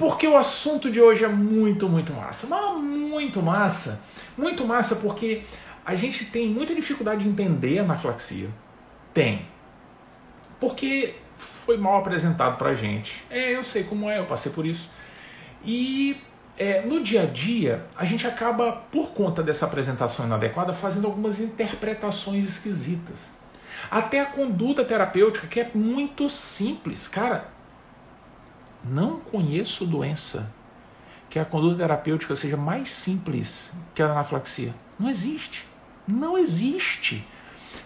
Porque o assunto de hoje é muito, muito massa. Mas muito massa. Muito massa porque a gente tem muita dificuldade de entender a anafilaxia. Tem. Porque foi mal apresentado pra gente. É, eu sei como é, eu passei por isso. E é, no dia a dia, a gente acaba, por conta dessa apresentação inadequada, fazendo algumas interpretações esquisitas. Até a conduta terapêutica, que é muito simples. Cara, não conheço doença que a conduta terapêutica seja mais simples que a anafilaxia. Não existe. Não existe.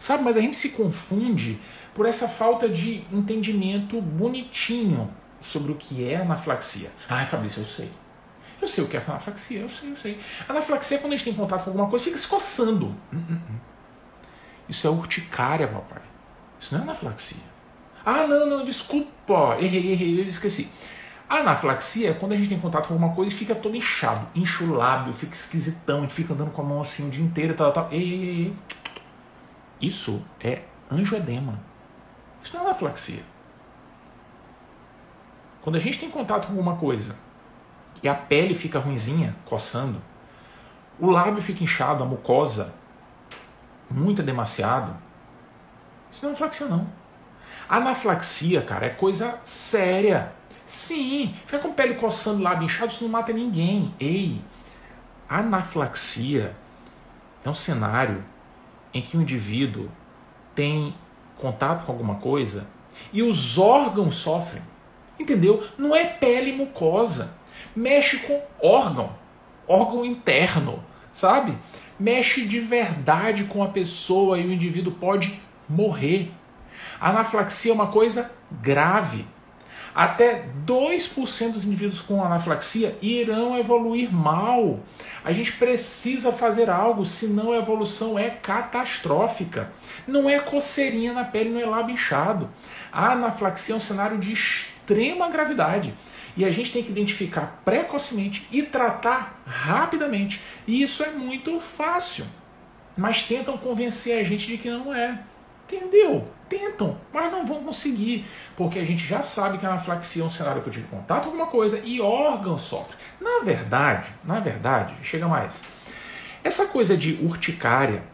Sabe, mas a gente se confunde por essa falta de entendimento bonitinho sobre o que é anafilaxia. Ai, Fabrício, eu sei. Eu sei o que é anafilaxia, eu sei, eu sei. Anafilaxia é quando a gente tem contato com alguma coisa, fica se coçando. Hum, hum, hum. Isso é urticária, papai. Isso não é anafilaxia. Ah, não, não, desculpa, errei, errei, eu esqueci. A anafilaxia é quando a gente tem contato com alguma coisa e fica todo inchado, incha o lábio, fica esquisitão, a gente fica andando com a mão assim o dia inteiro e tal, tal. Ei, ei, ei. Isso é angioedema. Isso não é anafilaxia. Quando a gente tem contato com alguma coisa e a pele fica ruinzinha, coçando, o lábio fica inchado, a mucosa muito demasiado, isso não é anafilaxia não. Anaflaxia, cara, é coisa séria. Sim, ficar com pele coçando, lábio inchado, isso não mata ninguém. Ei, anaflaxia é um cenário em que o indivíduo tem contato com alguma coisa e os órgãos sofrem. Entendeu? Não é pele mucosa. Mexe com órgão, órgão interno, sabe? Mexe de verdade com a pessoa e o indivíduo pode morrer. A anafilaxia é uma coisa grave. Até 2% dos indivíduos com anafilaxia irão evoluir mal. A gente precisa fazer algo, senão a evolução é catastrófica. Não é coceirinha na pele, não é lábio inchado. A anafilaxia é um cenário de extrema gravidade. E a gente tem que identificar precocemente e tratar rapidamente. E isso é muito fácil. Mas tentam convencer a gente de que não é. Entendeu? Tentam, mas não vão conseguir, porque a gente já sabe que a anaflaxia é um cenário que eu tive contato com alguma coisa e órgão sofre. Na verdade, na verdade, chega mais. Essa coisa de urticária,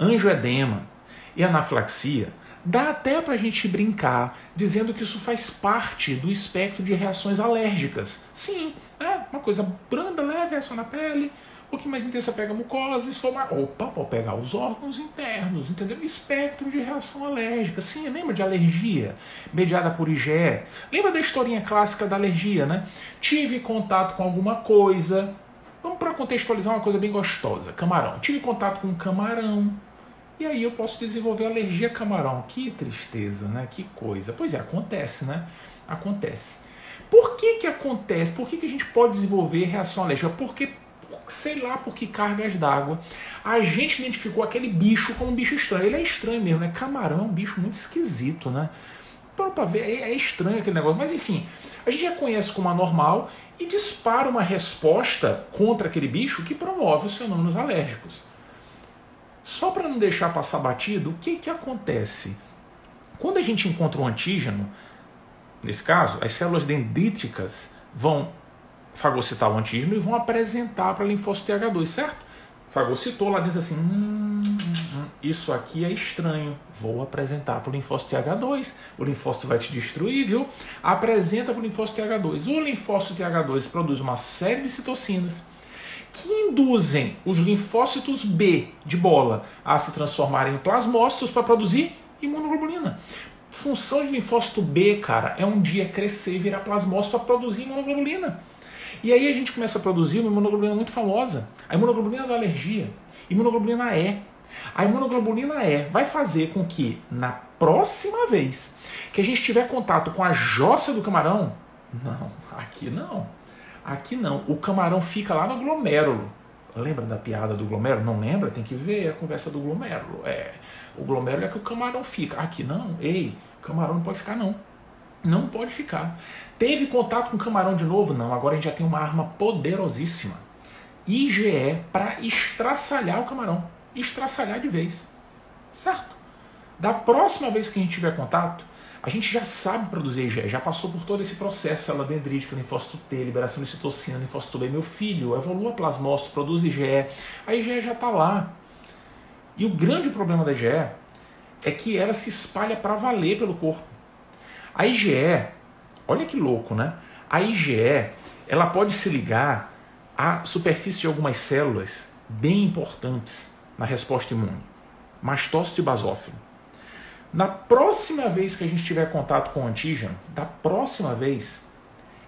angioedema e anaflaxia dá até para a gente brincar dizendo que isso faz parte do espectro de reações alérgicas. Sim, é uma coisa branda, leve, reação na pele, o que mais intensa pega a mucosa, esfoma... Opa, pode pegar os órgãos internos, entendeu? Espectro de reação alérgica. Sim, lembra de alergia mediada por IgE? Lembra da historinha clássica da alergia, né? Tive contato com alguma coisa. Vamos para contextualizar uma coisa bem gostosa. Camarão. Tive contato com um camarão. E aí eu posso desenvolver alergia a camarão. Que tristeza, né? Que coisa. Pois é, acontece, né? Acontece. Por que que acontece? Por que, que a gente pode desenvolver reação alérgica? Porque sei lá por que cargas d'água, a gente identificou aquele bicho como um bicho estranho. Ele é estranho mesmo, né? Camarão é um bicho muito esquisito, né? Para ver, é, é estranho aquele negócio. Mas enfim, a gente já conhece como anormal e dispara uma resposta contra aquele bicho que promove os fenômenos alérgicos. Só para não deixar passar batido, o que, que acontece? Quando a gente encontra um antígeno, nesse caso, as células dendríticas vão fagocitar o antígeno e vão apresentar para linfócito TH2, certo? Fagocitou lá dentro assim, hum, isso aqui é estranho, vou apresentar para o linfócito TH2, o linfócito vai te destruir, viu? Apresenta para o linfócito TH2. O linfócito TH2 produz uma série de citocinas que induzem os linfócitos B de bola a se transformarem em plasmócitos para produzir imunoglobulina. Função de linfócito B, cara, é um dia crescer e virar plasmócito para produzir imunoglobulina. E aí a gente começa a produzir uma imunoglobulina muito famosa, a imunoglobulina da alergia, imunoglobulina E. A imunoglobulina E vai fazer com que na próxima vez que a gente tiver contato com a jossa do camarão, não, aqui não, aqui não, o camarão fica lá no glomérulo. Lembra da piada do glomérulo? Não lembra? Tem que ver a conversa do glomérulo. É, o glomérulo é que o camarão fica. Aqui não, ei, camarão não pode ficar não. Não pode ficar. Teve contato com camarão de novo? Não. Agora a gente já tem uma arma poderosíssima. IgE para estraçalhar o camarão. Estraçalhar de vez. Certo? Da próxima vez que a gente tiver contato, A gente já sabe produzir IgE, já passou por todo esse processo, célula dendrítica, linfócito T, liberação de citocina, linfócito B. Meu filho evolua plasmócito, produz IgE, a IgE já está lá. E o grande problema da IgE é que ela se espalha para valer pelo corpo. A IgE, olha que louco, né? A IgE, ela pode se ligar à superfície de algumas células bem importantes na resposta imune, mastócito e basófilo. Na próxima vez que a gente tiver contato com o antígeno, da próxima vez,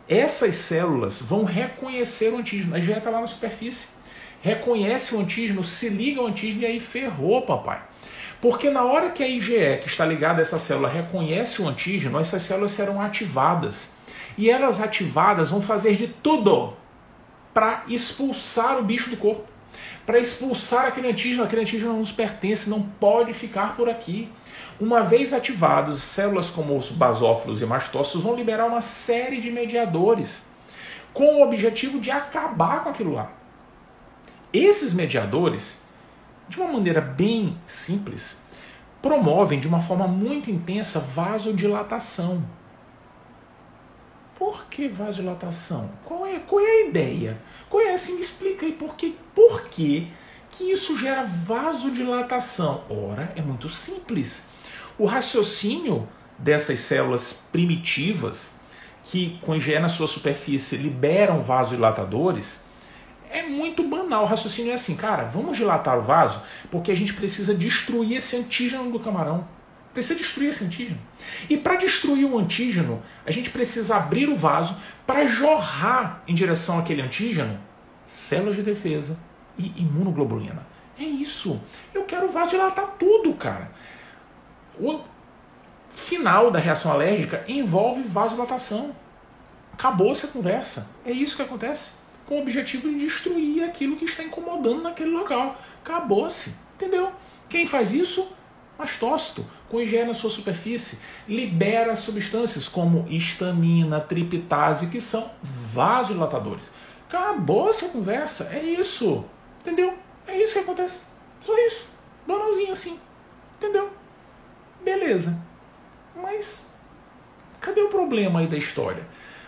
essas células vão reconhecer o antígeno. A IgE está lá na superfície. Reconhece o antígeno, se liga ao antígeno e aí ferrou, papai. Porque na hora que a IgE, que está ligada a essa célula, reconhece o antígeno, essas células serão ativadas. E elas ativadas vão fazer de tudo para expulsar o bicho do corpo. Para expulsar aquele antígeno, aquele antígeno não nos pertence, não pode ficar por aqui. Uma vez ativados, células como os basófilos e mastócitos vão liberar uma série de mediadores com o objetivo de acabar com aquilo lá. Esses mediadores, de uma maneira bem simples, promovem de uma forma muito intensa vasodilatação. Por que vasodilatação? Qual é, qual é a ideia? Qual é assim? Me explica aí por que, por que, que isso gera vasodilatação? Ora, é muito simples. O raciocínio dessas células primitivas, que IgE na sua superfície liberam vasodilatadores, é muito banal. O raciocínio é assim, cara, vamos dilatar o vaso porque a gente precisa destruir esse antígeno do camarão. Precisa destruir esse antígeno. E para destruir o antígeno, a gente precisa abrir o vaso para jorrar em direção àquele antígeno células de defesa e imunoglobulina. É isso. Eu quero vasodilatar tudo, cara. O final da reação alérgica envolve vasodilatação. Acabou-se a conversa. É isso que acontece. Com o objetivo de destruir aquilo que está incomodando naquele local. Acabou-se. Entendeu? Quem faz isso? mastócito, com higiene na sua superfície, libera substâncias como histamina, triptase, que são vasodilatadores. Acabou essa conversa, é isso. Entendeu? É isso que acontece. Só isso. Banalzinho assim. Entendeu? Beleza. Mas cadê o problema aí da história?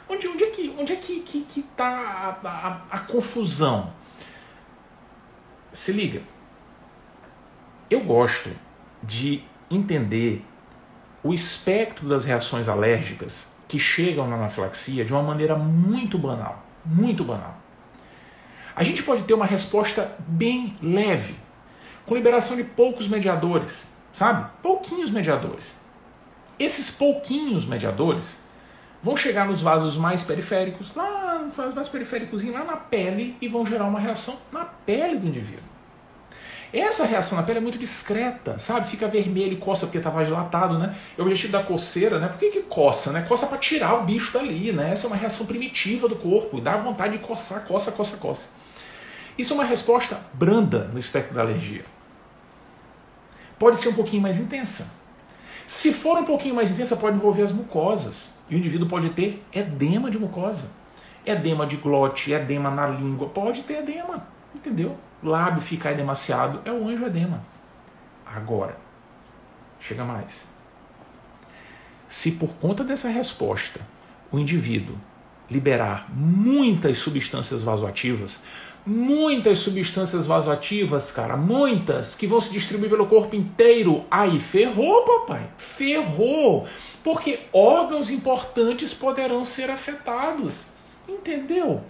Onde, onde é que onde é que, que, que tá a, a, a confusão? Se liga. Eu gosto de entender o espectro das reações alérgicas que chegam na anafilaxia de uma maneira muito banal, muito banal. A gente pode ter uma resposta bem leve, com liberação de poucos mediadores, sabe? Pouquinhos mediadores. Esses pouquinhos mediadores vão chegar nos vasos mais periféricos, lá nos vasos mais periféricos, lá na pele, e vão gerar uma reação na pele do indivíduo. Essa reação na pele é muito discreta, sabe? Fica vermelho coça porque estava dilatado, né? É o objetivo da coceira, né? Por que, que coça, né? Coça para tirar o bicho dali, né? Essa é uma reação primitiva do corpo, dá vontade de coçar, coça, coça, coça. Isso é uma resposta branda no espectro da alergia. Pode ser um pouquinho mais intensa. Se for um pouquinho mais intensa, pode envolver as mucosas. E o indivíduo pode ter edema de mucosa. Edema de glote, edema na língua, pode ter edema, entendeu? lábio ficar edemaciado, é o anjo edema. Agora, chega mais. Se por conta dessa resposta o indivíduo liberar muitas substâncias vasoativas, muitas substâncias vasoativas, cara, muitas que vão se distribuir pelo corpo inteiro, aí ferrou, papai, ferrou, porque órgãos importantes poderão ser afetados. Entendeu?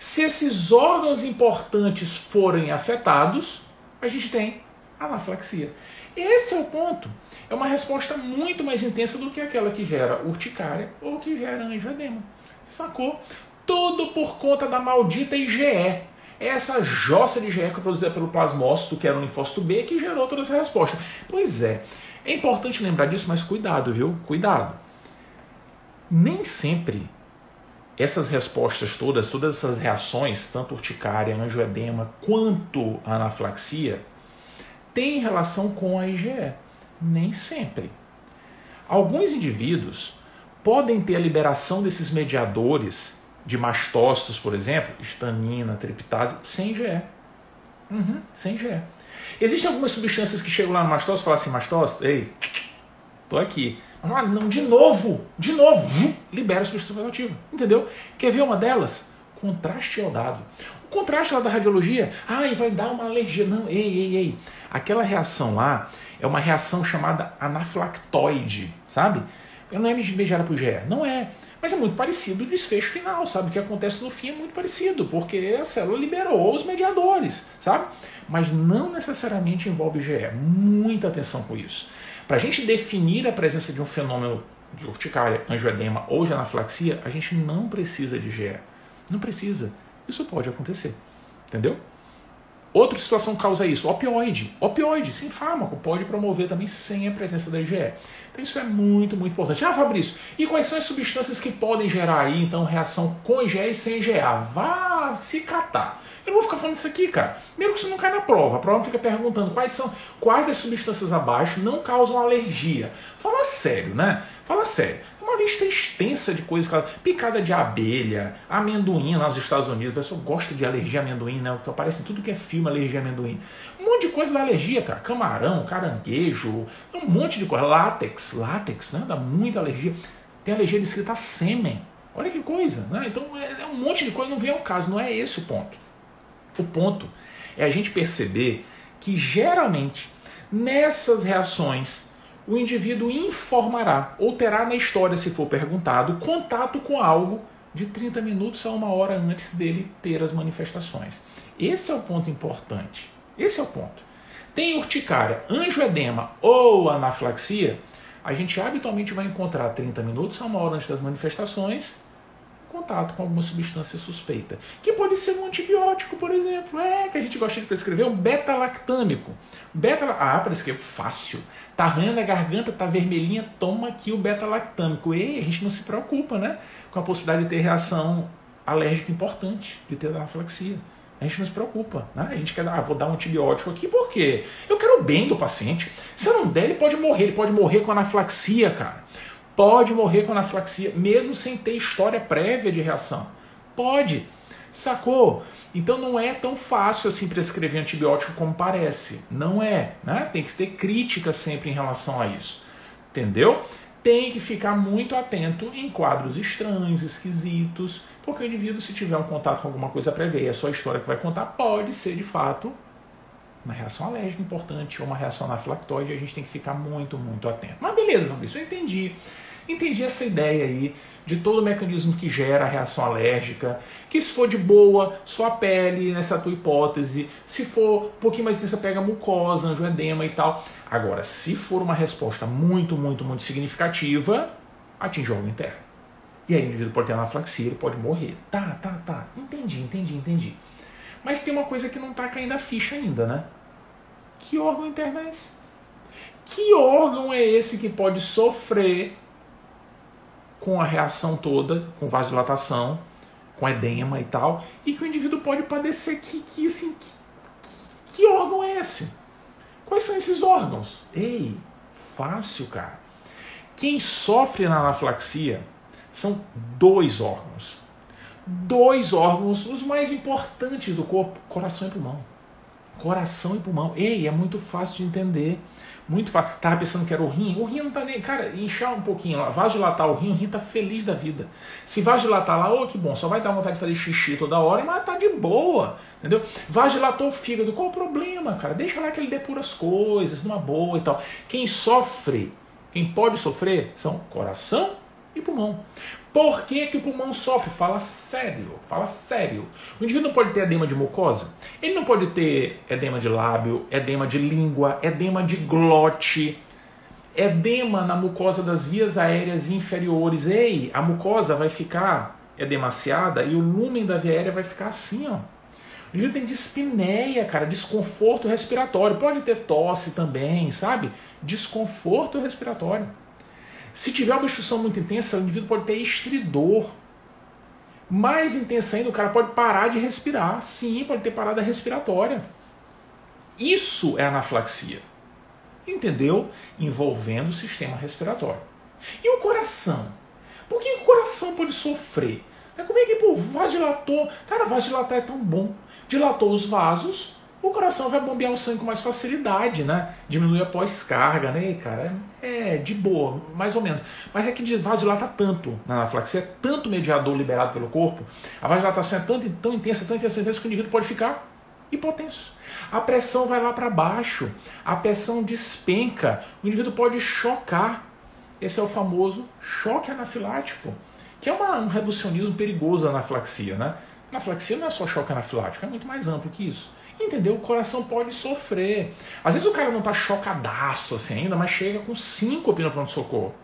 Se esses órgãos importantes forem afetados, a gente tem anafilaxia. Esse é o ponto. É uma resposta muito mais intensa do que aquela que gera urticária ou que gera angioedema. Sacou? Tudo por conta da maldita IgE. Essa jossa de é produzida pelo plasmócito, que era o linfócito B, que gerou toda essa resposta. Pois é. É importante lembrar disso, mas cuidado, viu? Cuidado. Nem sempre essas respostas todas, todas essas reações, tanto urticária, angioedema, quanto a anafilaxia, têm relação com a IgE. Nem sempre. Alguns indivíduos podem ter a liberação desses mediadores de mastócitos, por exemplo, histamina, triptase, sem IgE. Uhum, sem IgE. Existem algumas substâncias que chegam lá no mastócito e falam assim, mastócito, ei, tô aqui. Ah, não, de novo, de novo, libera a substância vasoativa. Entendeu? Quer ver uma delas? Contraste iodado. O contraste lá da radiologia, e vai dar uma alergia. Não, ei, ei, ei. Aquela reação lá é uma reação chamada anaflactoide, sabe? Não é mediada por GE, não é. Mas é muito parecido o desfecho final, sabe? O que acontece no fim é muito parecido, porque a célula liberou os mediadores, sabe? Mas não necessariamente envolve GE. Muita atenção com isso. Para a gente definir a presença de um fenômeno de urticária, angioedema ou de anaflaxia, a gente não precisa de GE. Não precisa. Isso pode acontecer. Entendeu? Outra situação causa isso, opioide. Opioide, sim, fármaco, pode promover também sem a presença da IgE. Então isso é muito, muito importante. Ah, Fabrício, e quais são as substâncias que podem gerar aí, então, reação com IgE e sem IgE? Vá se catar. Eu não vou ficar falando isso aqui, cara. Primeiro que isso não cai na prova. A prova fica perguntando quais são, quais das substâncias abaixo não causam alergia. Fala sério, né? Fala sério uma lista extensa de coisas. Picada de abelha, amendoim lá nos Estados Unidos. A pessoa gosta de alergia a amendoim, né? Então, aparece tudo que é filme alergia a amendoim. Um monte de coisa da alergia, cara. Camarão, caranguejo, um monte de coisa. Látex, látex, né? Dá muita alergia. Tem alergia de escrita sêmen. Olha que coisa, né? Então é, é um monte de coisa, não vem ao caso, não é esse o ponto. O ponto é a gente perceber que geralmente nessas reações o indivíduo informará ou terá na história, se for perguntado, contato com algo de 30 minutos a uma hora antes dele ter as manifestações. Esse é o ponto importante. Esse é o ponto. Tem urticária, angioedema ou anaflaxia, a gente habitualmente vai encontrar 30 minutos a uma hora antes das manifestações contato com alguma substância suspeita, que pode ser um antibiótico, por exemplo, é que a gente gosta de prescrever um beta-lactâmico. Beta, ah, prescrever fácil. Tá arranhando a garganta, tá vermelhinha, toma aqui o beta-lactâmico. E a gente não se preocupa, né, com a possibilidade de ter reação alérgica importante, de ter anaflaxia. A gente não se preocupa, né? A gente quer, ah, vou dar um antibiótico aqui, por quê? Eu quero o bem do paciente. Se eu não der, ele pode morrer, ele pode morrer com anaflaxia, cara. Pode morrer com anaflaxia, mesmo sem ter história prévia de reação. Pode. Sacou? Então não é tão fácil assim prescrever antibiótico como parece. Não é. Né? Tem que ter crítica sempre em relação a isso. Entendeu? Tem que ficar muito atento em quadros estranhos, esquisitos, porque o indivíduo, se tiver um contato com alguma coisa prévia e a sua história que vai contar, pode ser de fato uma reação alérgica importante ou uma reação anaflactoide, a gente tem que ficar muito, muito atento. Mas beleza, isso eu entendi. Entendi essa ideia aí de todo o mecanismo que gera a reação alérgica, que se for de boa, só a pele, nessa tua hipótese, se for um pouquinho mais intensa, pega mucosa, angioedema e tal. Agora, se for uma resposta muito, muito, muito significativa, atinge o órgão interno. E aí o indivíduo pode ter anaflaxia, ele pode morrer. Tá, tá, tá. Entendi, entendi, entendi. Mas tem uma coisa que não está caindo a ficha ainda, né? Que órgão interno é esse? Que órgão é esse que pode sofrer com a reação toda, com vasodilatação, com edema e tal, e que o indivíduo pode padecer que, que assim, que, que órgão é esse? Quais são esses órgãos? Ei, fácil, cara. Quem sofre na anaflaxia são dois órgãos. Dois órgãos, os mais importantes do corpo: coração e pulmão. Coração e pulmão. Ei, é muito fácil de entender. Muito fácil. Tava pensando que era o rim. O rim não tá nem. Cara, inchar um pouquinho lá. Vasodilatar o rim, o rim tá feliz da vida. Se vasodilatar lá, ô oh, que bom, só vai dar vontade de fazer xixi toda hora, mas tá de boa. Entendeu? Vasodilatou o fígado. Qual o problema, cara? Deixa lá que ele depura as coisas, numa boa e tal. Quem sofre, quem pode sofrer, são coração e pulmão. Por que, que o pulmão sofre? Fala sério, fala sério. O indivíduo não pode ter edema de mucosa? Ele não pode ter edema de lábio, edema de língua, edema de glote, edema na mucosa das vias aéreas inferiores. Ei, a mucosa vai ficar edemaciada e o lumen da via aérea vai ficar assim, ó. O indivíduo tem dispneia, cara, desconforto respiratório. Pode ter tosse também, sabe? Desconforto respiratório. Se tiver uma obstrução muito intensa, o indivíduo pode ter estridor. Mais intensa ainda, o cara pode parar de respirar. Sim, pode ter parada respiratória. Isso é anaflaxia. Entendeu? Envolvendo o sistema respiratório. E o coração? Por que o coração pode sofrer? Como é que, pô, vasodilatou? Cara, vasodilatar é tão bom. Dilatou os vasos, o coração vai bombear o sangue com mais facilidade, né? Diminui a pós-carga, né, cara? É, de boa, mais ou menos. Mas é que vasodilata tanto na anaflaxia, é tanto mediador liberado pelo corpo, a vasodilatação é tanto, tão intensa, tão intensa, intensa que o indivíduo pode ficar hipotenso. A pressão vai lá para baixo, a pressão despenca, o indivíduo pode chocar. Esse é o famoso choque anafilático, que é uma, um reducionismo perigoso da anaflaxia, né? Anaflaxia não é só choque anafilático, é muito mais amplo que isso. Entendeu? O coração pode sofrer. Às vezes o cara não está chocadaço assim ainda, mas chega com síncope no pronto-socorro.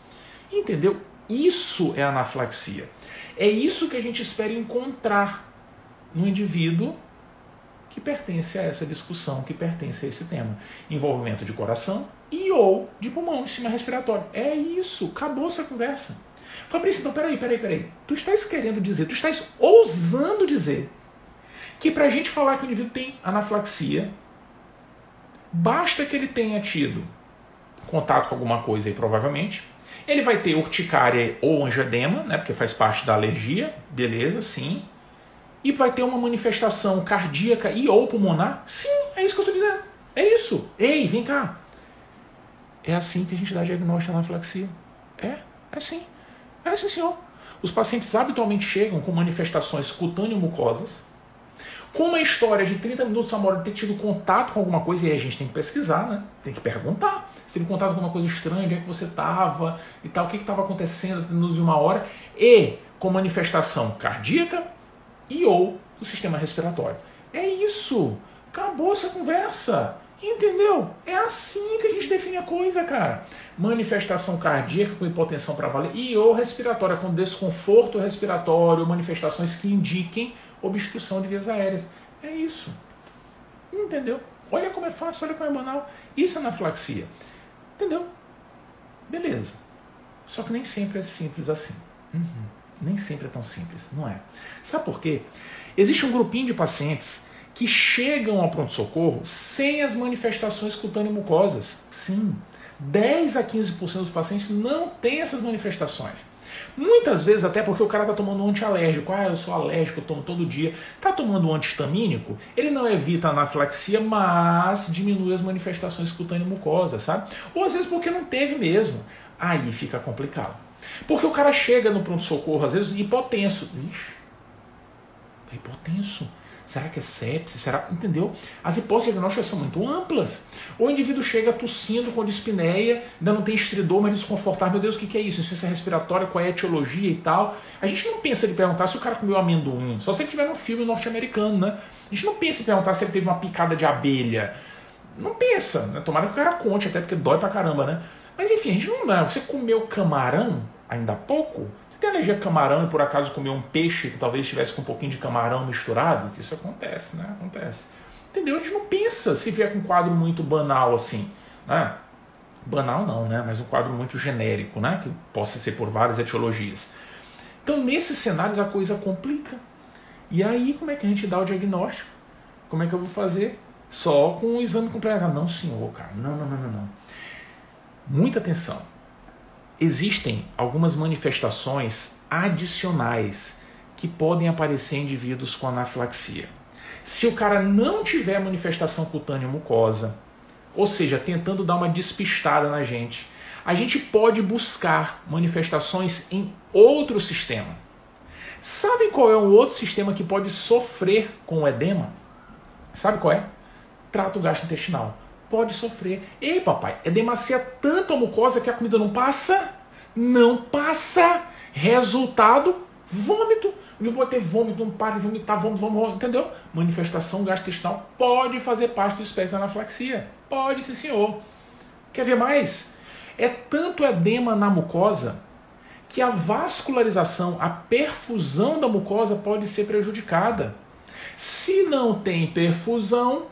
Entendeu? Isso é anaflaxia. É isso que a gente espera encontrar no indivíduo que pertence a essa discussão, que pertence a esse tema. Envolvimento de coração e ou de pulmão, de cima respiratório. É isso, acabou essa conversa. Fabrício, então peraí, peraí, peraí. Tu estás querendo dizer, tu estás ousando dizer que para a gente falar que o indivíduo tem anaflaxia, basta que ele tenha tido contato com alguma coisa aí, provavelmente. Ele vai ter urticária ou angedema, né, porque faz parte da alergia, beleza, sim. E vai ter uma manifestação cardíaca e ou pulmonar? Sim, é isso que eu estou dizendo. É isso. Ei, vem cá. É assim que a gente dá diagnóstico de anaflaxia. É, é assim. É assim, senhor. Os pacientes habitualmente chegam com manifestações cutâneo-mucosas, com uma história de 30 minutos a hora de ter tido contato com alguma coisa, e aí a gente tem que pesquisar, né? Tem que perguntar. Se teve contato com alguma coisa estranha, onde é que você estava e tal, o que estava acontecendo de uma hora, e com manifestação cardíaca e ou do sistema respiratório. É isso. Acabou essa conversa. Entendeu? É assim que a gente define a coisa, cara. Manifestação cardíaca com hipotensão para valer e ou respiratória com desconforto respiratório, manifestações que indiquem obstrução de vias aéreas. É isso. Entendeu? Olha como é fácil, olha como é banal. Isso é anaflaxia. Entendeu? Beleza. Só que nem sempre é simples assim. Uhum. Nem sempre é tão simples, não é? Sabe por quê? Existe um grupinho de pacientes que chegam ao pronto-socorro sem as manifestações cutâneo-mucosas. Sim, 10 a 15% dos pacientes não têm essas manifestações. Muitas vezes até porque o cara está tomando um antialérgico. Ah, eu sou alérgico, eu tomo todo dia. Está tomando um antihistamínico, ele não evita a anafilaxia, mas diminui as manifestações cutâneo-mucosas, sabe? Ou às vezes porque não teve mesmo. Aí fica complicado. Porque o cara chega no pronto-socorro, às vezes, hipotenso. Ixi, tá hipotenso. Será que é sepsis? Será? Entendeu? As hipóteses diagnósticas são muito amplas. O indivíduo chega tossindo com dispneia, ainda não tem estridor, mas desconfortável. Meu Deus, o que é isso? Insuficiência respiratória, qual é a etiologia e tal. A gente não pensa de perguntar se o cara comeu amendoim, só se ele tiver num filme norte-americano, né? A gente não pensa em perguntar se ele teve uma picada de abelha. Não pensa, né? Tomara que o cara conte, até porque dói pra caramba, né? Mas enfim, a gente não. Né? Você comeu camarão ainda há pouco? Tem alergia a camarão e por acaso comeu um peixe que talvez estivesse com um pouquinho de camarão misturado? Que isso acontece, né? Acontece. Entendeu? A gente não pensa se vier com um quadro muito banal assim, né? Banal não, né? Mas um quadro muito genérico, né? Que possa ser por várias etiologias. Então, nesses cenários, a coisa complica. E aí, como é que a gente dá o diagnóstico? Como é que eu vou fazer? Só com o exame complementar. Não, senhor, cara. Não, não, não, não, não. Muita atenção existem algumas manifestações adicionais que podem aparecer em indivíduos com anafilaxia. Se o cara não tiver manifestação cutânea mucosa, ou seja, tentando dar uma despistada na gente, a gente pode buscar manifestações em outro sistema. Sabe qual é um outro sistema que pode sofrer com o edema? Sabe qual é? Trato gastrointestinal pode sofrer. Ei, papai, é demacia tanto a mucosa que a comida não passa? Não passa. Resultado, vômito. Ele pode ter vômito, não para de vomitar, vômito, vômito, entendeu? Manifestação gastrointestinal pode fazer parte do espectro da anaflaxia. Pode, sim, senhor. Quer ver mais? É tanto edema na mucosa que a vascularização, a perfusão da mucosa pode ser prejudicada. Se não tem perfusão,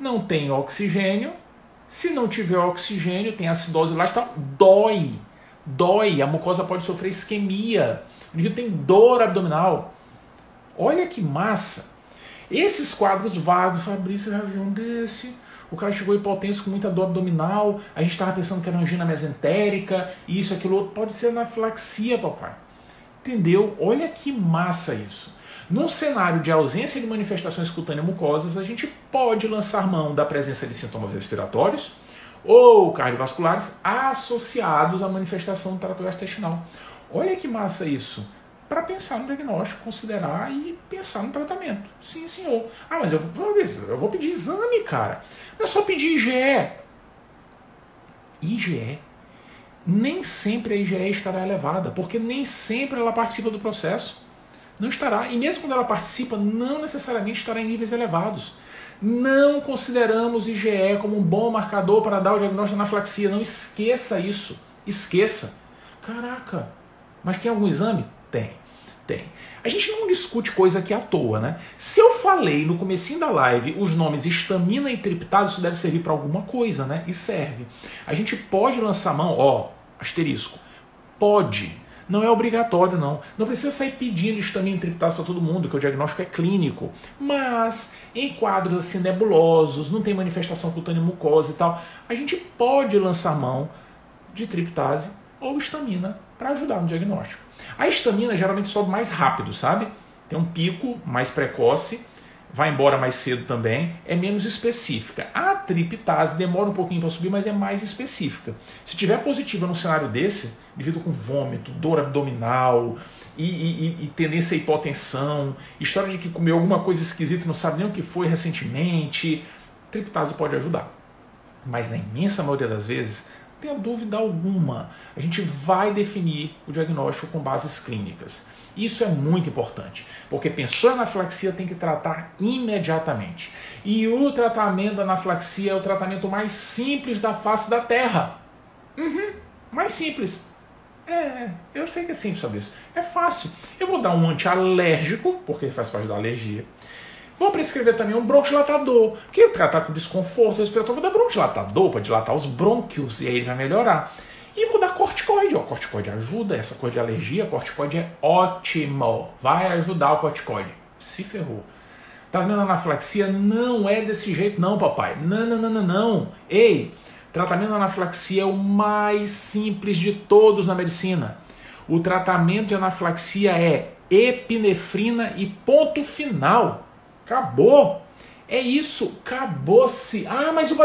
não tem oxigênio. Se não tiver oxigênio, tem acidose lática, dói. Dói, a mucosa pode sofrer isquemia. O indivíduo tem dor abdominal. Olha que massa. Esses quadros vagos, Fabrício já viu um desse. O cara chegou hipotenso com muita dor abdominal. A gente estava pensando que era angina mesentérica, isso, aquilo outro. Pode ser anafilaxia, papai. Entendeu? Olha que massa isso. Num cenário de ausência de manifestações cutâneas mucosas, a gente pode lançar mão da presença de sintomas respiratórios ou cardiovasculares associados à manifestação do trato intestinal. Olha que massa isso! Para pensar no diagnóstico, considerar e pensar no tratamento. Sim, senhor. Ah, mas eu, eu vou pedir exame, cara. Não é só pedir IgE. IgE. Nem sempre a IgE estará elevada, porque nem sempre ela participa do processo não estará. E mesmo quando ela participa, não necessariamente estará em níveis elevados. Não consideramos IgE como um bom marcador para dar o diagnóstico da anaflaxia. Não esqueça isso. Esqueça. Caraca, mas tem algum exame? Tem. Tem. A gente não discute coisa aqui à toa, né? Se eu falei no comecinho da live os nomes estamina e triptase, isso deve servir para alguma coisa, né? E serve. A gente pode lançar mão, ó, asterisco, pode não é obrigatório, não. Não precisa sair pedindo histamina triptase para todo mundo, que o diagnóstico é clínico. Mas em quadros assim nebulosos, não tem manifestação cutânea mucosa e tal, a gente pode lançar mão de triptase ou histamina para ajudar no diagnóstico. A histamina geralmente sobe mais rápido, sabe? Tem um pico mais precoce vai embora mais cedo também, é menos específica. A triptase demora um pouquinho para subir, mas é mais específica. Se tiver positiva num cenário desse, devido com vômito, dor abdominal e, e, e, tendência à hipotensão, história de que comeu alguma coisa esquisita e não sabe nem o que foi recentemente, triptase pode ajudar. Mas na imensa maioria das vezes, não tenha dúvida alguma, a gente vai definir o diagnóstico com bases clínicas. Isso é muito importante, porque pensou em anaflaxia tem que tratar imediatamente. E o tratamento da anaflaxia é o tratamento mais simples da face da Terra. Uhum, mais simples. É, eu sei que é simples sobre isso. É fácil. Eu vou dar um antialérgico, porque faz parte da alergia. Vou prescrever também um bronquilatador, porque tratar com desconforto respiratório, vou dar bronquilatador para dilatar os brônquios e aí ele vai melhorar. E vou dar corticoide. O corticoide ajuda, essa coisa de alergia, corticoide é ótimo. Vai ajudar o corticoide. Se ferrou. Tá vendo a anaflaxia? Não é desse jeito, não, papai. Não, não, não, não, não. Ei, tratamento da anaflaxia é o mais simples de todos na medicina. O tratamento de anaflaxia é epinefrina e ponto final. Acabou. É isso, acabou-se. Ah, mas o.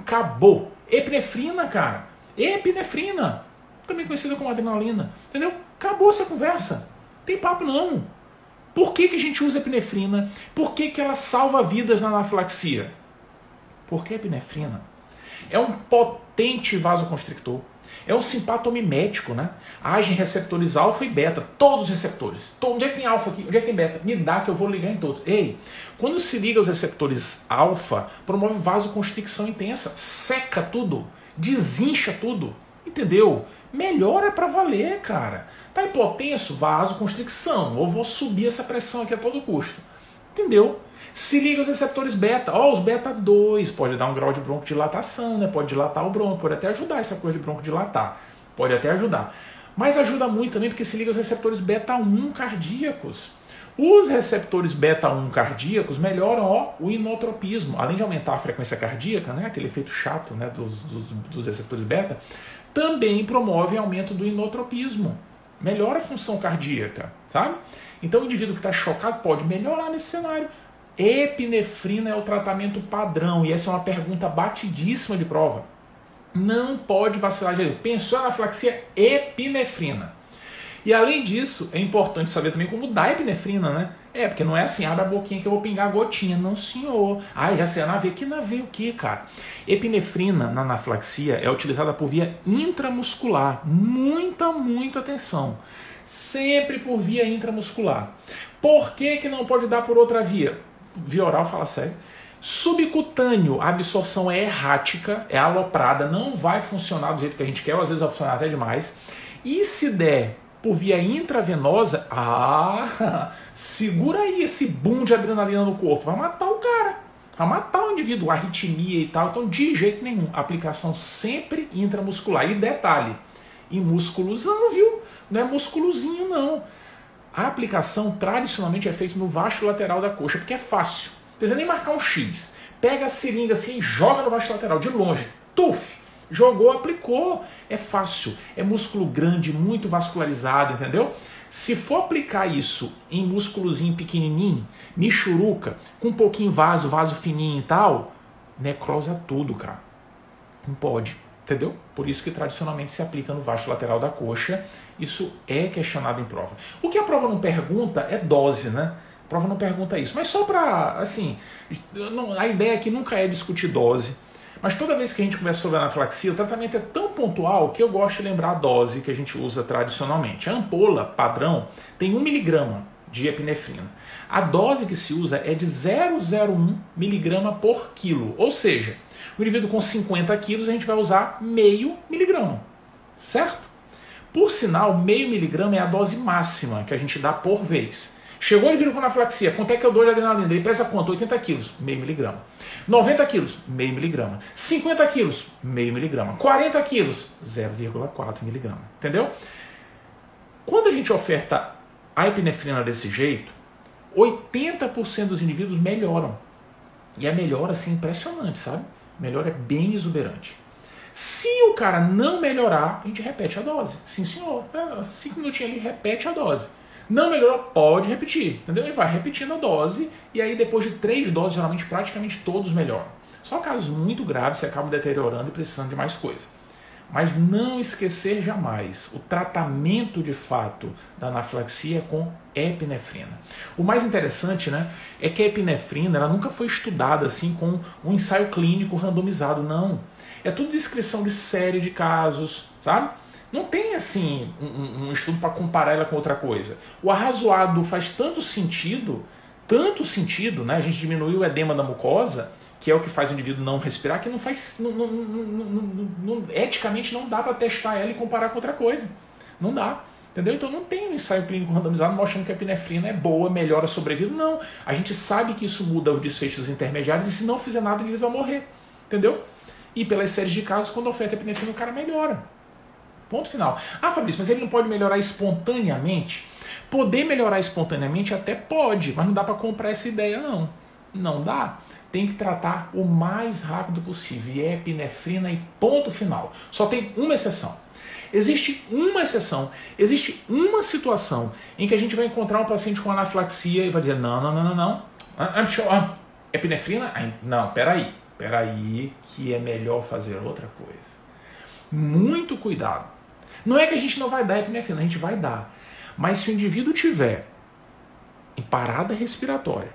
Acabou. Epinefrina, cara. Epinefrina, também conhecida como adrenalina. Entendeu? Acabou essa conversa. Tem papo não. Por que, que a gente usa epinefrina? Por que, que ela salva vidas na anaflaxia? Porque a epinefrina é um potente vasoconstrictor. É um simpatomimético, né? Age em receptores alfa e beta, todos os receptores. Onde é que tem alfa aqui? Onde é que tem beta? Me dá que eu vou ligar em todos. Ei, quando se liga aos receptores alfa, promove vasoconstricção intensa, seca tudo desincha tudo. Entendeu? Melhora para valer, cara. Tá hipotenso, vasoconstricção. Ou vou subir essa pressão aqui a todo custo. Entendeu? Se liga os receptores beta. Ó, os beta 2 pode dar um grau de broncodilatação, né? Pode dilatar o bronco, pode até ajudar essa coisa de broncodilatar. Pode até ajudar. Mas ajuda muito também porque se liga os receptores beta 1 cardíacos. Os receptores beta-1 cardíacos melhoram ó, o inotropismo, além de aumentar a frequência cardíaca, né, aquele efeito chato né, dos, dos, dos receptores beta, também promovem aumento do inotropismo, melhora a função cardíaca, sabe? Então o indivíduo que está chocado pode melhorar nesse cenário. Epinefrina é o tratamento padrão, e essa é uma pergunta batidíssima de prova. Não pode vacilar. Pensou na flaxia? Epinefrina. E além disso, é importante saber também como a epinefrina, né? É, porque não é assim, abre a boquinha que eu vou pingar a gotinha. Não, senhor. Ah, já sei, na veia. Que na veia o quê, cara? Epinefrina na anaflaxia é utilizada por via intramuscular. Muita, muita atenção. Sempre por via intramuscular. Por que, que não pode dar por outra via? Via oral, fala sério. Subcutâneo, a absorção é errática, é aloprada, não vai funcionar do jeito que a gente quer, ou às vezes vai funcionar até demais. E se der por via intravenosa, ah, segura aí esse boom de adrenalina no corpo, vai matar o cara, vai matar o indivíduo, arritmia e tal. Então, de jeito nenhum, aplicação sempre intramuscular. E detalhe, em músculozão, viu? Não é músculozinho, não. A aplicação tradicionalmente é feita no vasto lateral da coxa, porque é fácil. Não precisa nem marcar um X. Pega a seringa assim e joga no vasto lateral, de longe. Tuf! Jogou, aplicou. É fácil. É músculo grande, muito vascularizado, entendeu? Se for aplicar isso em músculozinho pequenininho, michuruca, com um pouquinho vaso, vaso fininho e tal, necrosa tudo, cara. Não pode, entendeu? Por isso que tradicionalmente se aplica no vasto lateral da coxa. Isso é questionado em prova. O que a prova não pergunta é dose, né? A prova não pergunta isso. Mas só para, assim, a ideia aqui nunca é discutir dose. Mas toda vez que a gente conversa sobre anafilaxia, o tratamento é tão pontual que eu gosto de lembrar a dose que a gente usa tradicionalmente. A ampola padrão tem 1mg de epinefrina. A dose que se usa é de 0,01 miligrama por quilo. Ou seja, o indivíduo com 50 quilos a gente vai usar meio miligrama. Certo? Por sinal, meio miligrama é a dose máxima que a gente dá por vez. Chegou e vira com anafilaxia. Quanto é que eu dou de adrenalina? Ele pesa quanto? 80 quilos, meio miligrama. 90 quilos, meio miligrama. 50 quilos, meio miligrama. 40 quilos, 0,4 miligrama. Entendeu? Quando a gente oferta a epinefrina desse jeito, 80% dos indivíduos melhoram. E a melhora assim impressionante, sabe? Melhora é bem exuberante. Se o cara não melhorar, a gente repete a dose. Sim, senhor. É, cinco minutinhos ali, repete a dose. Não melhorou, pode repetir, entendeu? Ele vai repetindo a dose e aí depois de três doses, geralmente praticamente todos melhoram. Só casos muito graves você acaba deteriorando e precisando de mais coisa. Mas não esquecer jamais o tratamento de fato da anafilaxia com epinefrina. O mais interessante né, é que a epinefrina ela nunca foi estudada assim com um ensaio clínico randomizado, não. É tudo descrição de série de casos, sabe? Não tem assim um, um estudo para comparar ela com outra coisa. O arrazoado faz tanto sentido, tanto sentido, né? A gente diminui o edema da mucosa, que é o que faz o indivíduo não respirar, que não faz. Não, não, não, eticamente não dá para testar ela e comparar com outra coisa. Não dá. Entendeu? Então não tem um ensaio clínico randomizado mostrando que a epinefrina é boa, melhora a sobrevida. Não. A gente sabe que isso muda os desfechos intermediários e se não fizer nada, o indivíduo vai morrer. Entendeu? E pelas séries de casos, quando oferta epinefrina, o cara melhora. Ponto final. Ah, Fabrício, mas ele não pode melhorar espontaneamente? Poder melhorar espontaneamente até pode, mas não dá para comprar essa ideia, não. Não dá. Tem que tratar o mais rápido possível. E é epinefrina e ponto final. Só tem uma exceção. Existe uma exceção, existe uma situação em que a gente vai encontrar um paciente com anafilaxia e vai dizer: não, não, não, não, não. Ah, ah, epinefrina? Não, peraí, peraí, que é melhor fazer outra coisa. Muito cuidado. Não é que a gente não vai dar epinefrina, a gente vai dar. Mas se o indivíduo tiver em parada respiratória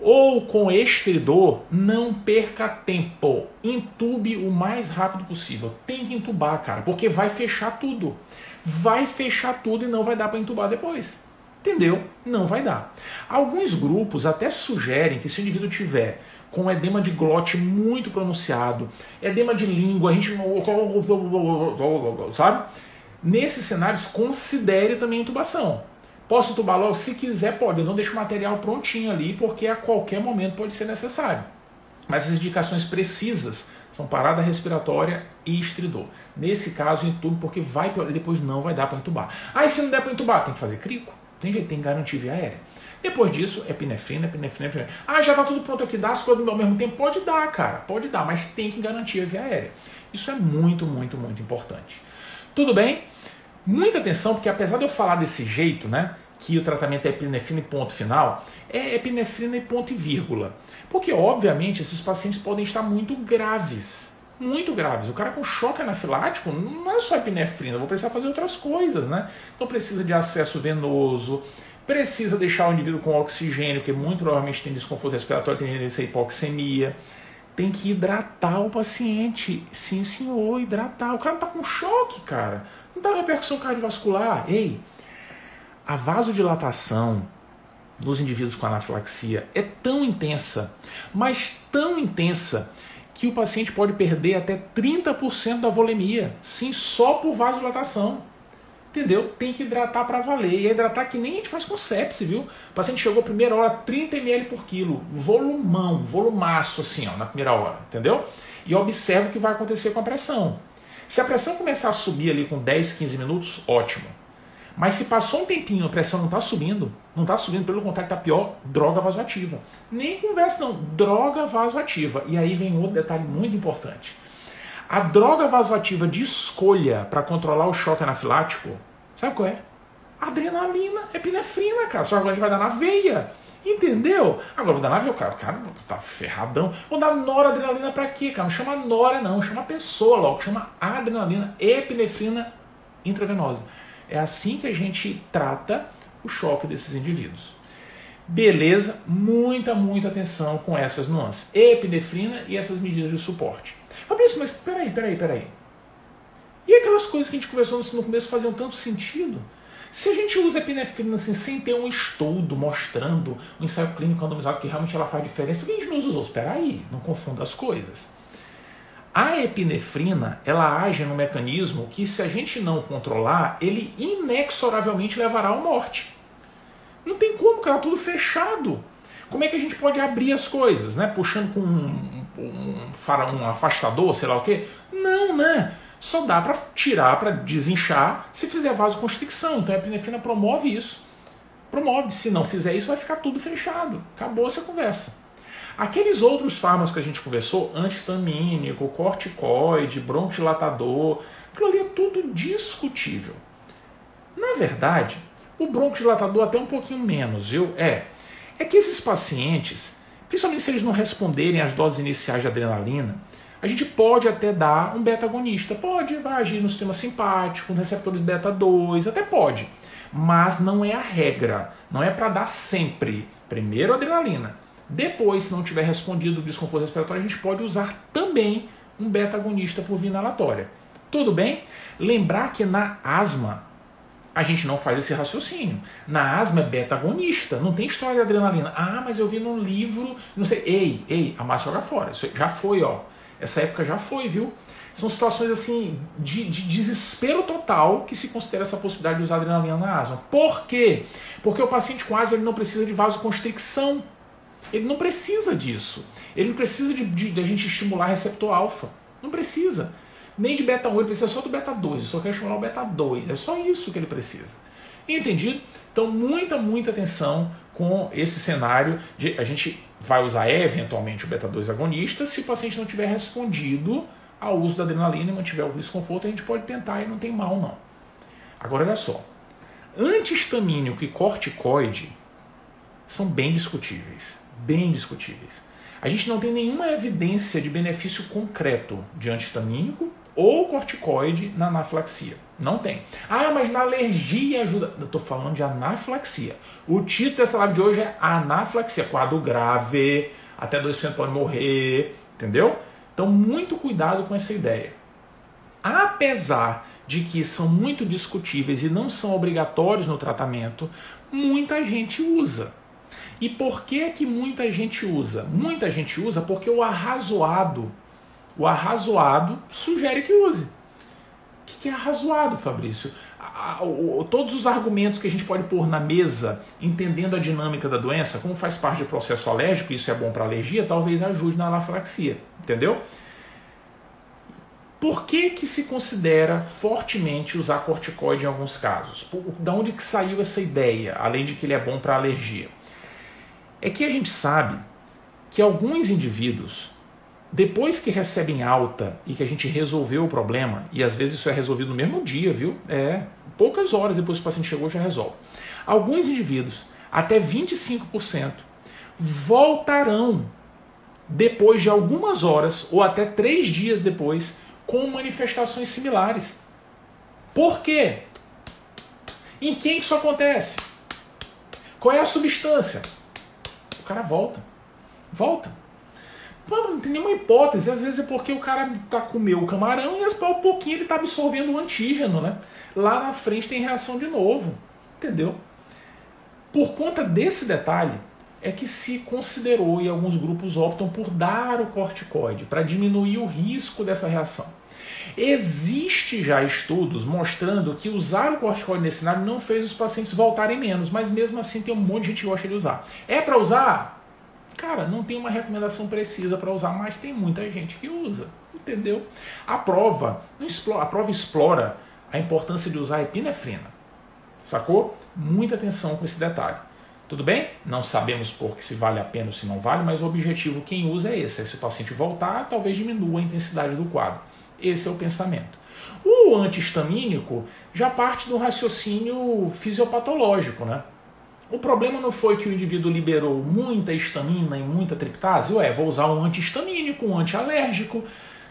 ou com estridor, não perca tempo. Entube o mais rápido possível. Tem que entubar, cara, porque vai fechar tudo. Vai fechar tudo e não vai dar para entubar depois. Entendeu? Não vai dar. Alguns grupos até sugerem que se o indivíduo tiver com edema de glote muito pronunciado, edema de língua, a gente. Sabe? Nesses cenários, considere também a intubação. Posso intubar logo? Se quiser, pode. Eu não deixo o material prontinho ali, porque a qualquer momento pode ser necessário. Mas as indicações precisas são parada respiratória e estridor. Nesse caso, intubo porque vai depois não vai dar para intubar. Aí, se não der para intubar, tem que fazer crico. Tem jeito, tem que garantir via aérea. Depois disso, epinefrina, epinefrina, epinefrina. Ah, já está tudo pronto aqui, dá as coisas ao mesmo tempo? Pode dar, cara, pode dar, mas tem que garantir a via aérea. Isso é muito, muito, muito importante. Tudo bem? Muita atenção, porque apesar de eu falar desse jeito, né, que o tratamento é epinefrina e ponto final, é epinefrina e ponto e vírgula. Porque, obviamente, esses pacientes podem estar muito graves. Muito graves. O cara com choque anafilático não é só epinefrina, vou precisar fazer outras coisas, né? Então precisa de acesso venoso, Precisa deixar o indivíduo com oxigênio, que muito provavelmente tem desconforto respiratório, tem tendência a hipoxemia. Tem que hidratar o paciente. Sim, senhor, hidratar. O cara tá com choque, cara. Não tá repercussão cardiovascular. Ei, a vasodilatação nos indivíduos com anafilaxia é tão intensa, mas tão intensa, que o paciente pode perder até 30% da volemia. Sim, só por vasodilatação. Entendeu? Tem que hidratar para valer. E hidratar que nem a gente faz com sepse, viu? O paciente chegou a primeira hora 30 ml por quilo. Volumão, volumaço assim, ó, na primeira hora. Entendeu? E observa o que vai acontecer com a pressão. Se a pressão começar a subir ali com 10, 15 minutos, ótimo. Mas se passou um tempinho, a pressão não está subindo, não está subindo, pelo contrário, está pior, droga vasoativa. Nem conversa não, droga vasoativa. E aí vem outro detalhe muito importante. A droga vasoativa de escolha para controlar o choque anafilático, sabe qual é? Adrenalina, epinefrina, cara. Só que agora a gente vai dar na veia. Entendeu? Agora vou dar na veia, o cara, o cara tá ferradão. Vou dar noradrenalina pra quê, cara? Não chama nora, não. Chama pessoa logo. Chama adrenalina, epinefrina intravenosa. É assim que a gente trata o choque desses indivíduos. Beleza, muita, muita atenção com essas nuances. Epinefrina e essas medidas de suporte. Fabrício, mas peraí, peraí, peraí. E aquelas coisas que a gente conversou no começo faziam tanto sentido? Se a gente usa epinefrina assim, sem ter um estudo mostrando um ensaio clínico randomizado que realmente ela faz diferença, por que a gente não usou? Espera aí, não confunda as coisas. A epinefrina, ela age no mecanismo que se a gente não controlar, ele inexoravelmente levará à morte. Não tem como, cara, tudo fechado. Como é que a gente pode abrir as coisas, né? Puxando com um, um, um, afastador, sei lá o quê? Não, né? Só dá para tirar, para desinchar, se fizer vasoconstricção. Então a epinefrina promove isso. Promove. Se não fizer isso, vai ficar tudo fechado. Acabou essa conversa. Aqueles outros fármacos que a gente conversou, antihistamínico, corticoide, bronquidilatador, aquilo ali é tudo discutível. Na verdade, o bronquidilatador até um pouquinho menos, viu? É, é que esses pacientes, principalmente se eles não responderem às doses iniciais de adrenalina, a gente pode até dar um beta-agonista. Pode, agir no sistema simpático, receptores beta-2, até pode. Mas não é a regra. Não é para dar sempre. Primeiro adrenalina. Depois, se não tiver respondido o desconforto respiratório, a gente pode usar também um beta-agonista por via inalatória. Tudo bem? Lembrar que na asma a gente não faz esse raciocínio. Na asma é beta-agonista, não tem história de adrenalina. Ah, mas eu vi num livro, não sei. Ei, ei, a massa joga fora. Isso já foi, ó. Essa época já foi, viu? São situações assim de, de, desespero total que se considera essa possibilidade de usar adrenalina na asma. Por quê? Porque o paciente com asma ele não precisa de vasoconstricção. Ele não precisa disso. Ele não precisa de, de, de a gente estimular receptor alfa. Não precisa nem de beta 1, ele precisa só do beta 2, ele só quer estimular o beta 2, é só isso que ele precisa. Entendido? Então, muita, muita atenção com esse cenário de a gente vai usar eventualmente o beta 2 agonista se o paciente não tiver respondido ao uso da adrenalina e mantiver o desconforto, a gente pode tentar e não tem mal não. Agora olha só, antihistamínico e corticoide são bem discutíveis, bem discutíveis. A gente não tem nenhuma evidência de benefício concreto de antihistamínico ou corticoide na anafilaxia. Não tem. Ah, mas na alergia ajuda. Eu estou falando de anafilaxia. O título dessa live de hoje é anafilaxia, quadro grave, até 2% pode morrer, entendeu? Então, muito cuidado com essa ideia. Apesar de que são muito discutíveis e não são obrigatórios no tratamento, muita gente usa. E por que que muita gente usa? Muita gente usa porque o arrazoado o arrazoado sugere que use. O que é arrazoado, Fabrício? Todos os argumentos que a gente pode pôr na mesa, entendendo a dinâmica da doença, como faz parte do processo alérgico, isso é bom para alergia, talvez ajude na anafilaxia. Entendeu? Por que, que se considera fortemente usar corticoide em alguns casos? Da onde que saiu essa ideia, além de que ele é bom para alergia? É que a gente sabe que alguns indivíduos depois que recebem alta e que a gente resolveu o problema, e às vezes isso é resolvido no mesmo dia, viu? É, poucas horas depois que o paciente chegou já resolve. Alguns indivíduos, até 25%, voltarão depois de algumas horas ou até três dias depois com manifestações similares. Por quê? Em quem isso acontece? Qual é a substância? O cara volta. Volta. Não tem nenhuma hipótese. Às vezes é porque o cara tá comeu o camarão e ao pouquinho ele tá absorvendo o antígeno, né? Lá na frente tem reação de novo. Entendeu? Por conta desse detalhe, é que se considerou e alguns grupos optam por dar o corticoide para diminuir o risco dessa reação. Existe já estudos mostrando que usar o corticoide nesse cenário não fez os pacientes voltarem menos, mas mesmo assim tem um monte de gente que gosta de usar. É para usar? Cara, não tem uma recomendação precisa para usar, mas tem muita gente que usa, entendeu? A prova, a prova explora a importância de usar epinefrina, sacou? Muita atenção com esse detalhe. Tudo bem? Não sabemos por que se vale a pena ou se não vale, mas o objetivo quem usa é esse. É se o paciente voltar, talvez diminua a intensidade do quadro. Esse é o pensamento. O antihistamínico já parte do raciocínio fisiopatológico, né? O problema não foi que o indivíduo liberou muita histamina e muita triptase? Ué, vou usar um antihistamínico, um antialérgico,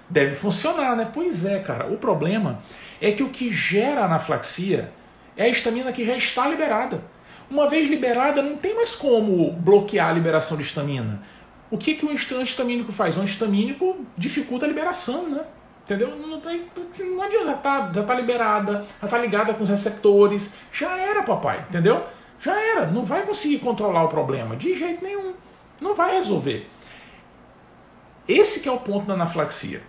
deve funcionar, né? Pois é, cara. O problema é que o que gera anaflaxia é a histamina que já está liberada. Uma vez liberada, não tem mais como bloquear a liberação de histamina. O que, que o antihistamínico faz? O antihistamínico dificulta a liberação, né? Entendeu? Não, não adianta, já está já tá liberada, já está ligada com os receptores. Já era, papai, entendeu? Já era. Não vai conseguir controlar o problema, de jeito nenhum. Não vai resolver. Esse que é o ponto da anaflaxia.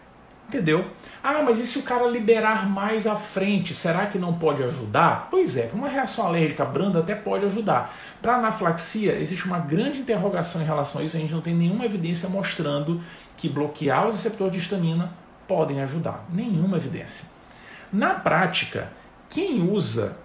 Entendeu? Ah, mas e se o cara liberar mais à frente, será que não pode ajudar? Pois é, uma reação alérgica branda até pode ajudar. Para anaflaxia, existe uma grande interrogação em relação a isso, a gente não tem nenhuma evidência mostrando que bloquear os receptores de histamina podem ajudar. Nenhuma evidência. Na prática, quem usa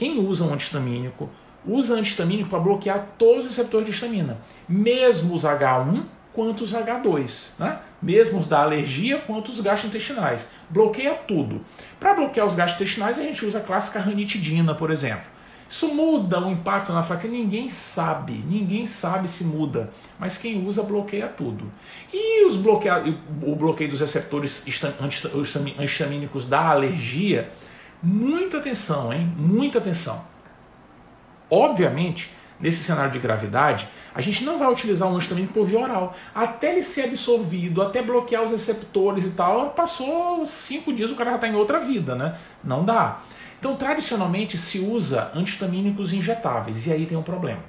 quem usa um antihistamínico usa antihistamínico para bloquear todos os receptores de histamina, mesmo os H1 quanto os H2, né? mesmo os da alergia quanto os gastrointestinais. Bloqueia tudo. Para bloquear os gastrointestinais, a gente usa a clássica ranitidina, por exemplo. Isso muda o impacto na flaxia? Ninguém sabe, ninguém sabe se muda, mas quem usa bloqueia tudo. E os bloqueia, o bloqueio dos receptores antihistamínicos da alergia, muita atenção, hein? Muita atenção. Obviamente, nesse cenário de gravidade, a gente não vai utilizar um antihistamínico por via oral. Até ele ser absorvido, até bloquear os receptores e tal, passou cinco dias, o cara já está em outra vida, né? Não dá. Então, tradicionalmente se usa antihistamínicos injetáveis, e aí tem um problema.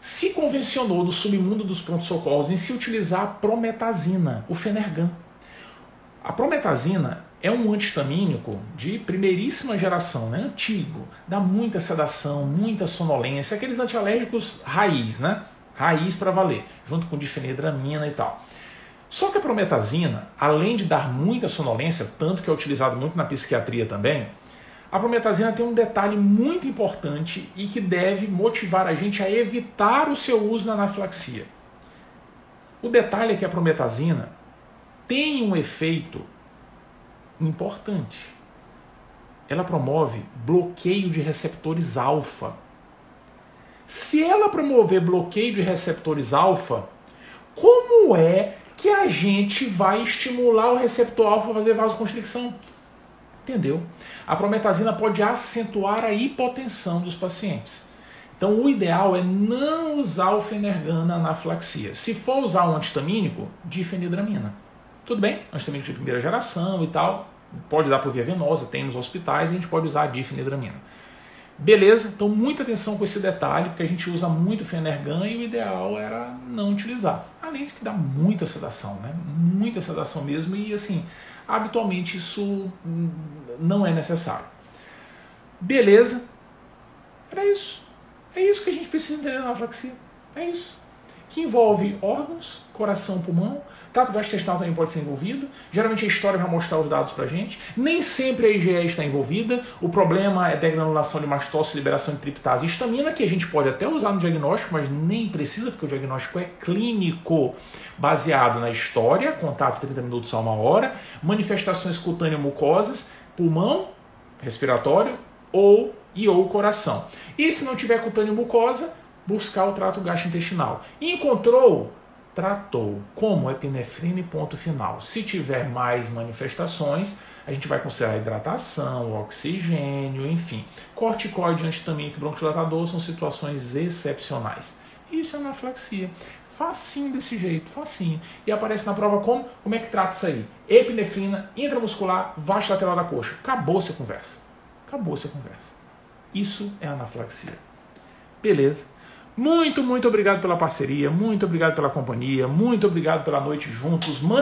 Se convencionou no submundo dos pronto-socorros em se utilizar a prometazina, o Fenergan. A prometazina é um antihistamínico de primeiríssima geração, né? antigo, dá muita sedação, muita sonolência, aqueles antialérgicos raiz, né? Raiz para valer, junto com difenidramina e tal. Só que a prometazina, além de dar muita sonolência, tanto que é utilizado muito na psiquiatria também, a prometazina tem um detalhe muito importante e que deve motivar a gente a evitar o seu uso na anafilaxia. O detalhe é que a prometazina tem um efeito importante. Ela promove bloqueio de receptores alfa. Se ela promover bloqueio de receptores alfa, como é que a gente vai estimular o receptor alfa a fazer vasoconstricção? Entendeu? A prometazina pode acentuar a hipotensão dos pacientes. Então, o ideal é não usar o fenergan na anaflaxia. Se for usar um antihistamínico, difenidramina. Tudo bem? Antihistamínico de primeira geração e tal. Pode dar por via venosa, tem nos hospitais, a gente pode usar a difenidramina. Beleza? Então, muita atenção com esse detalhe, porque a gente usa muito fenergan e o ideal era não utilizar. Além de que dá muita sedação, né? Muita sedação mesmo, e assim, habitualmente isso não é necessário. Beleza? Era isso. É isso que a gente precisa entender na aflaxia. É isso. Que envolve órgãos, coração, pulmão. Trato gastrointestinal também pode ser envolvido. Geralmente a história vai mostrar os dados pra gente. Nem sempre a IgE está envolvida. O problema é degranulação de mastócito, liberação de triptase e histamina, que a gente pode até usar no diagnóstico, mas nem precisa, porque o diagnóstico é clínico, baseado na história, contato 30 minutos a uma hora, manifestações cutâneas mucosas, pulmão, respiratório ou e ou coração. E se não tiver cutâneo mucosa, buscar o trato gastrointestinal. Encontrou? Tratou. Como? Epinefrina e ponto final. Se tiver mais manifestações, a gente vai considerar hidratação, oxigênio, enfim. Corticoide, antihistamínico e bronquidilatador são situações excepcionais. Isso é anaflaxia. Facinho desse jeito, facinho. E aparece na prova como? Como é que trata isso aí? Epinefrina, intramuscular, lateral da coxa. Acabou-se a conversa. Acabou-se a conversa. Isso é anaflaxia. Beleza? Muito, muito obrigado pela parceria, muito obrigado pela companhia, muito obrigado pela noite juntos.